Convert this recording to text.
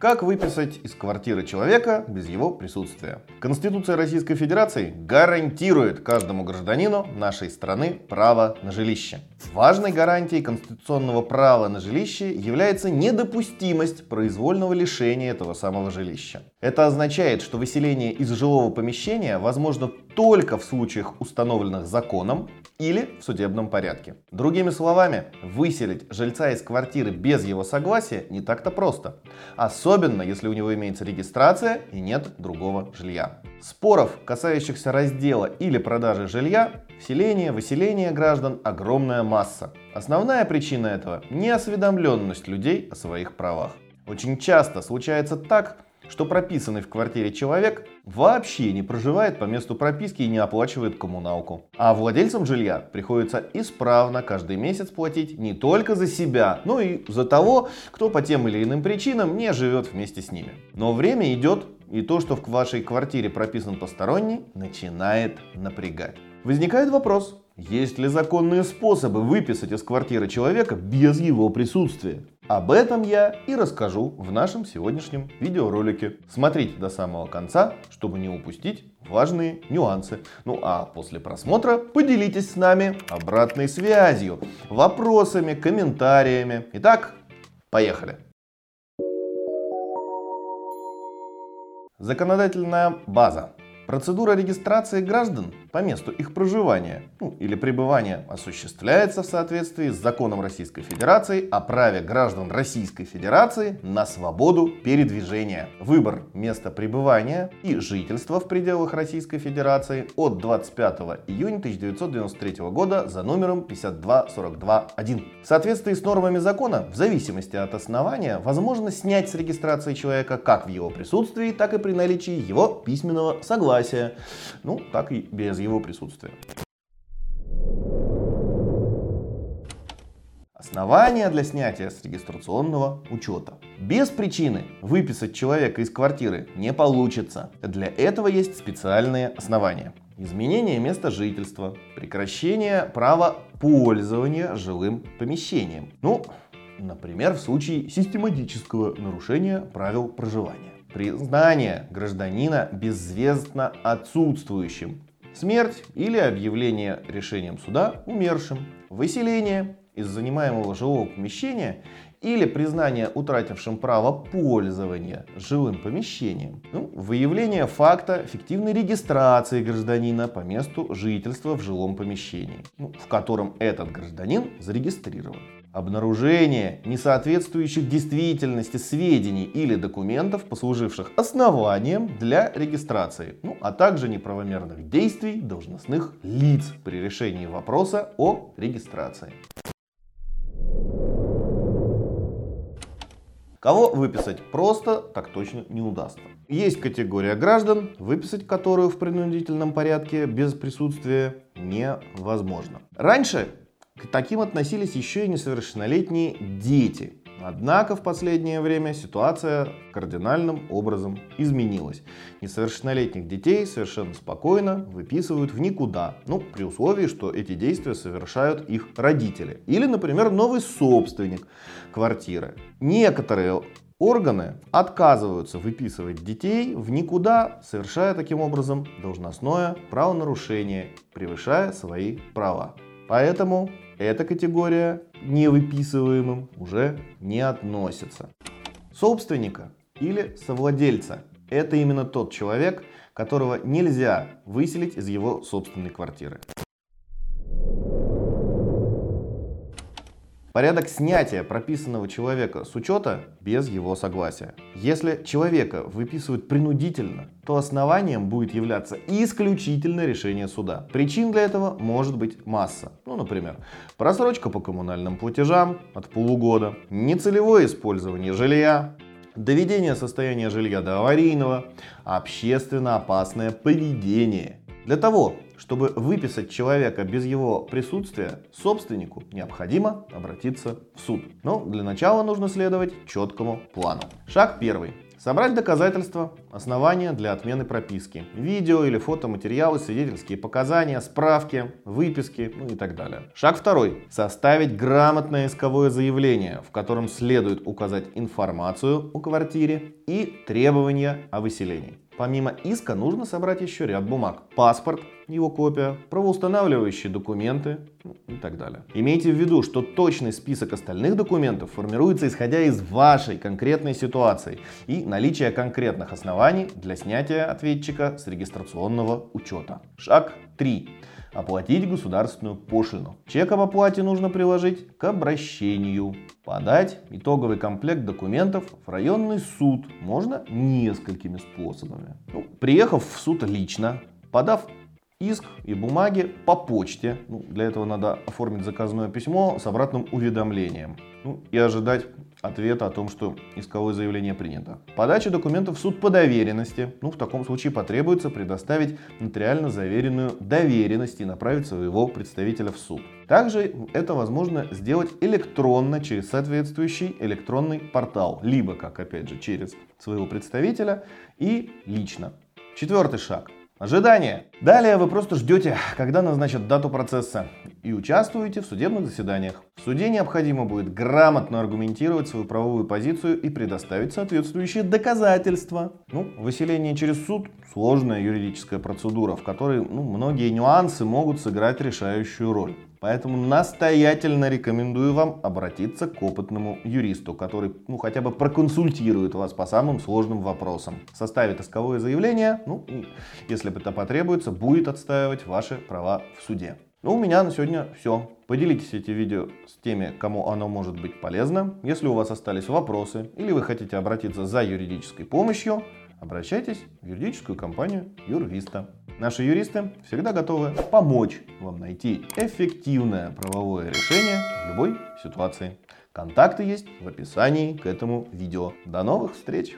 Как выписать из квартиры человека без его присутствия? Конституция Российской Федерации гарантирует каждому гражданину нашей страны право на жилище. Важной гарантией конституционного права на жилище является недопустимость произвольного лишения этого самого жилища. Это означает, что выселение из жилого помещения возможно только в случаях, установленных законом или в судебном порядке. Другими словами, выселить жильца из квартиры без его согласия не так-то просто. Особенно, если у него имеется регистрация и нет другого жилья. Споров, касающихся раздела или продажи жилья, вселения, выселения граждан огромная масса. Основная причина этого – неосведомленность людей о своих правах. Очень часто случается так, что прописанный в квартире человек вообще не проживает по месту прописки и не оплачивает коммуналку. А владельцам жилья приходится исправно каждый месяц платить не только за себя, но и за того, кто по тем или иным причинам не живет вместе с ними. Но время идет, и то, что в вашей квартире прописан посторонний, начинает напрягать. Возникает вопрос, есть ли законные способы выписать из квартиры человека без его присутствия? Об этом я и расскажу в нашем сегодняшнем видеоролике. Смотрите до самого конца, чтобы не упустить важные нюансы. Ну а после просмотра поделитесь с нами обратной связью, вопросами, комментариями. Итак, поехали! Законодательная база. Процедура регистрации граждан по месту их проживания ну, или пребывания осуществляется в соответствии с законом Российской Федерации о праве граждан Российской Федерации на свободу передвижения. Выбор места пребывания и жительства в пределах Российской Федерации от 25 июня 1993 года за номером 52421. В соответствии с нормами закона, в зависимости от основания, возможно снять с регистрации человека как в его присутствии, так и при наличии его письменного согласия ну, так и без его присутствия. Основания для снятия с регистрационного учета. Без причины выписать человека из квартиры не получится. Для этого есть специальные основания. Изменение места жительства, прекращение права пользования жилым помещением. Ну, например, в случае систематического нарушения правил проживания признание гражданина безвестно отсутствующим, смерть или объявление решением суда умершим, выселение из занимаемого жилого помещения или признание утратившим право пользования жилым помещением, ну, выявление факта фиктивной регистрации гражданина по месту жительства в жилом помещении, ну, в котором этот гражданин зарегистрирован обнаружение несоответствующих действительности сведений или документов, послуживших основанием для регистрации, ну, а также неправомерных действий должностных лиц при решении вопроса о регистрации. Кого выписать просто так точно не удастся. Есть категория граждан, выписать которую в принудительном порядке без присутствия невозможно. Раньше к таким относились еще и несовершеннолетние дети. Однако в последнее время ситуация кардинальным образом изменилась. Несовершеннолетних детей совершенно спокойно выписывают в никуда. Ну, при условии, что эти действия совершают их родители. Или, например, новый собственник квартиры. Некоторые органы отказываются выписывать детей в никуда, совершая таким образом должностное правонарушение, превышая свои права. Поэтому эта категория невыписываемым уже не относится. Собственника или совладельца – это именно тот человек, которого нельзя выселить из его собственной квартиры. Порядок снятия прописанного человека с учета без его согласия. Если человека выписывают принудительно, то основанием будет являться исключительно решение суда. Причин для этого может быть масса. Ну, например, просрочка по коммунальным платежам от полугода, нецелевое использование жилья, доведение состояния жилья до аварийного, общественно опасное поведение. Для того, чтобы выписать человека без его присутствия, собственнику необходимо обратиться в суд. Но для начала нужно следовать четкому плану. Шаг первый. Собрать доказательства, основания для отмены прописки. Видео или фотоматериалы, свидетельские показания, справки, выписки ну и так далее. Шаг второй. Составить грамотное исковое заявление, в котором следует указать информацию о квартире и требования о выселении. Помимо иска нужно собрать еще ряд бумаг. Паспорт, его копия, правоустанавливающие документы ну, и так далее. Имейте в виду, что точный список остальных документов формируется исходя из вашей конкретной ситуации и наличия конкретных оснований для снятия ответчика с регистрационного учета. Шаг 3 оплатить государственную пошлину. Чек об оплате нужно приложить к обращению. Подать итоговый комплект документов в районный суд можно несколькими способами. Ну, приехав в суд лично, подав иск и бумаги по почте. Ну, для этого надо оформить заказное письмо с обратным уведомлением. Ну, и ожидать ответа о том, что исковое заявление принято. Подача документов в суд по доверенности. Ну, в таком случае потребуется предоставить нотариально заверенную доверенность и направить своего представителя в суд. Также это возможно сделать электронно через соответствующий электронный портал, либо, как опять же, через своего представителя и лично. Четвертый шаг. Ожидание. Далее вы просто ждете, когда назначат дату процесса и участвуете в судебных заседаниях. В суде необходимо будет грамотно аргументировать свою правовую позицию и предоставить соответствующие доказательства. Ну, выселение через суд – сложная юридическая процедура, в которой ну, многие нюансы могут сыграть решающую роль. Поэтому настоятельно рекомендую вам обратиться к опытному юристу, который ну, хотя бы проконсультирует вас по самым сложным вопросам. Составит исковое заявление, ну и, если это потребуется, будет отстаивать ваши права в суде. Ну, у меня на сегодня все. Поделитесь эти видео с теми, кому оно может быть полезно. Если у вас остались вопросы или вы хотите обратиться за юридической помощью, обращайтесь в юридическую компанию Юрвиста. Наши юристы всегда готовы помочь вам найти эффективное правовое решение в любой ситуации. Контакты есть в описании к этому видео. До новых встреч!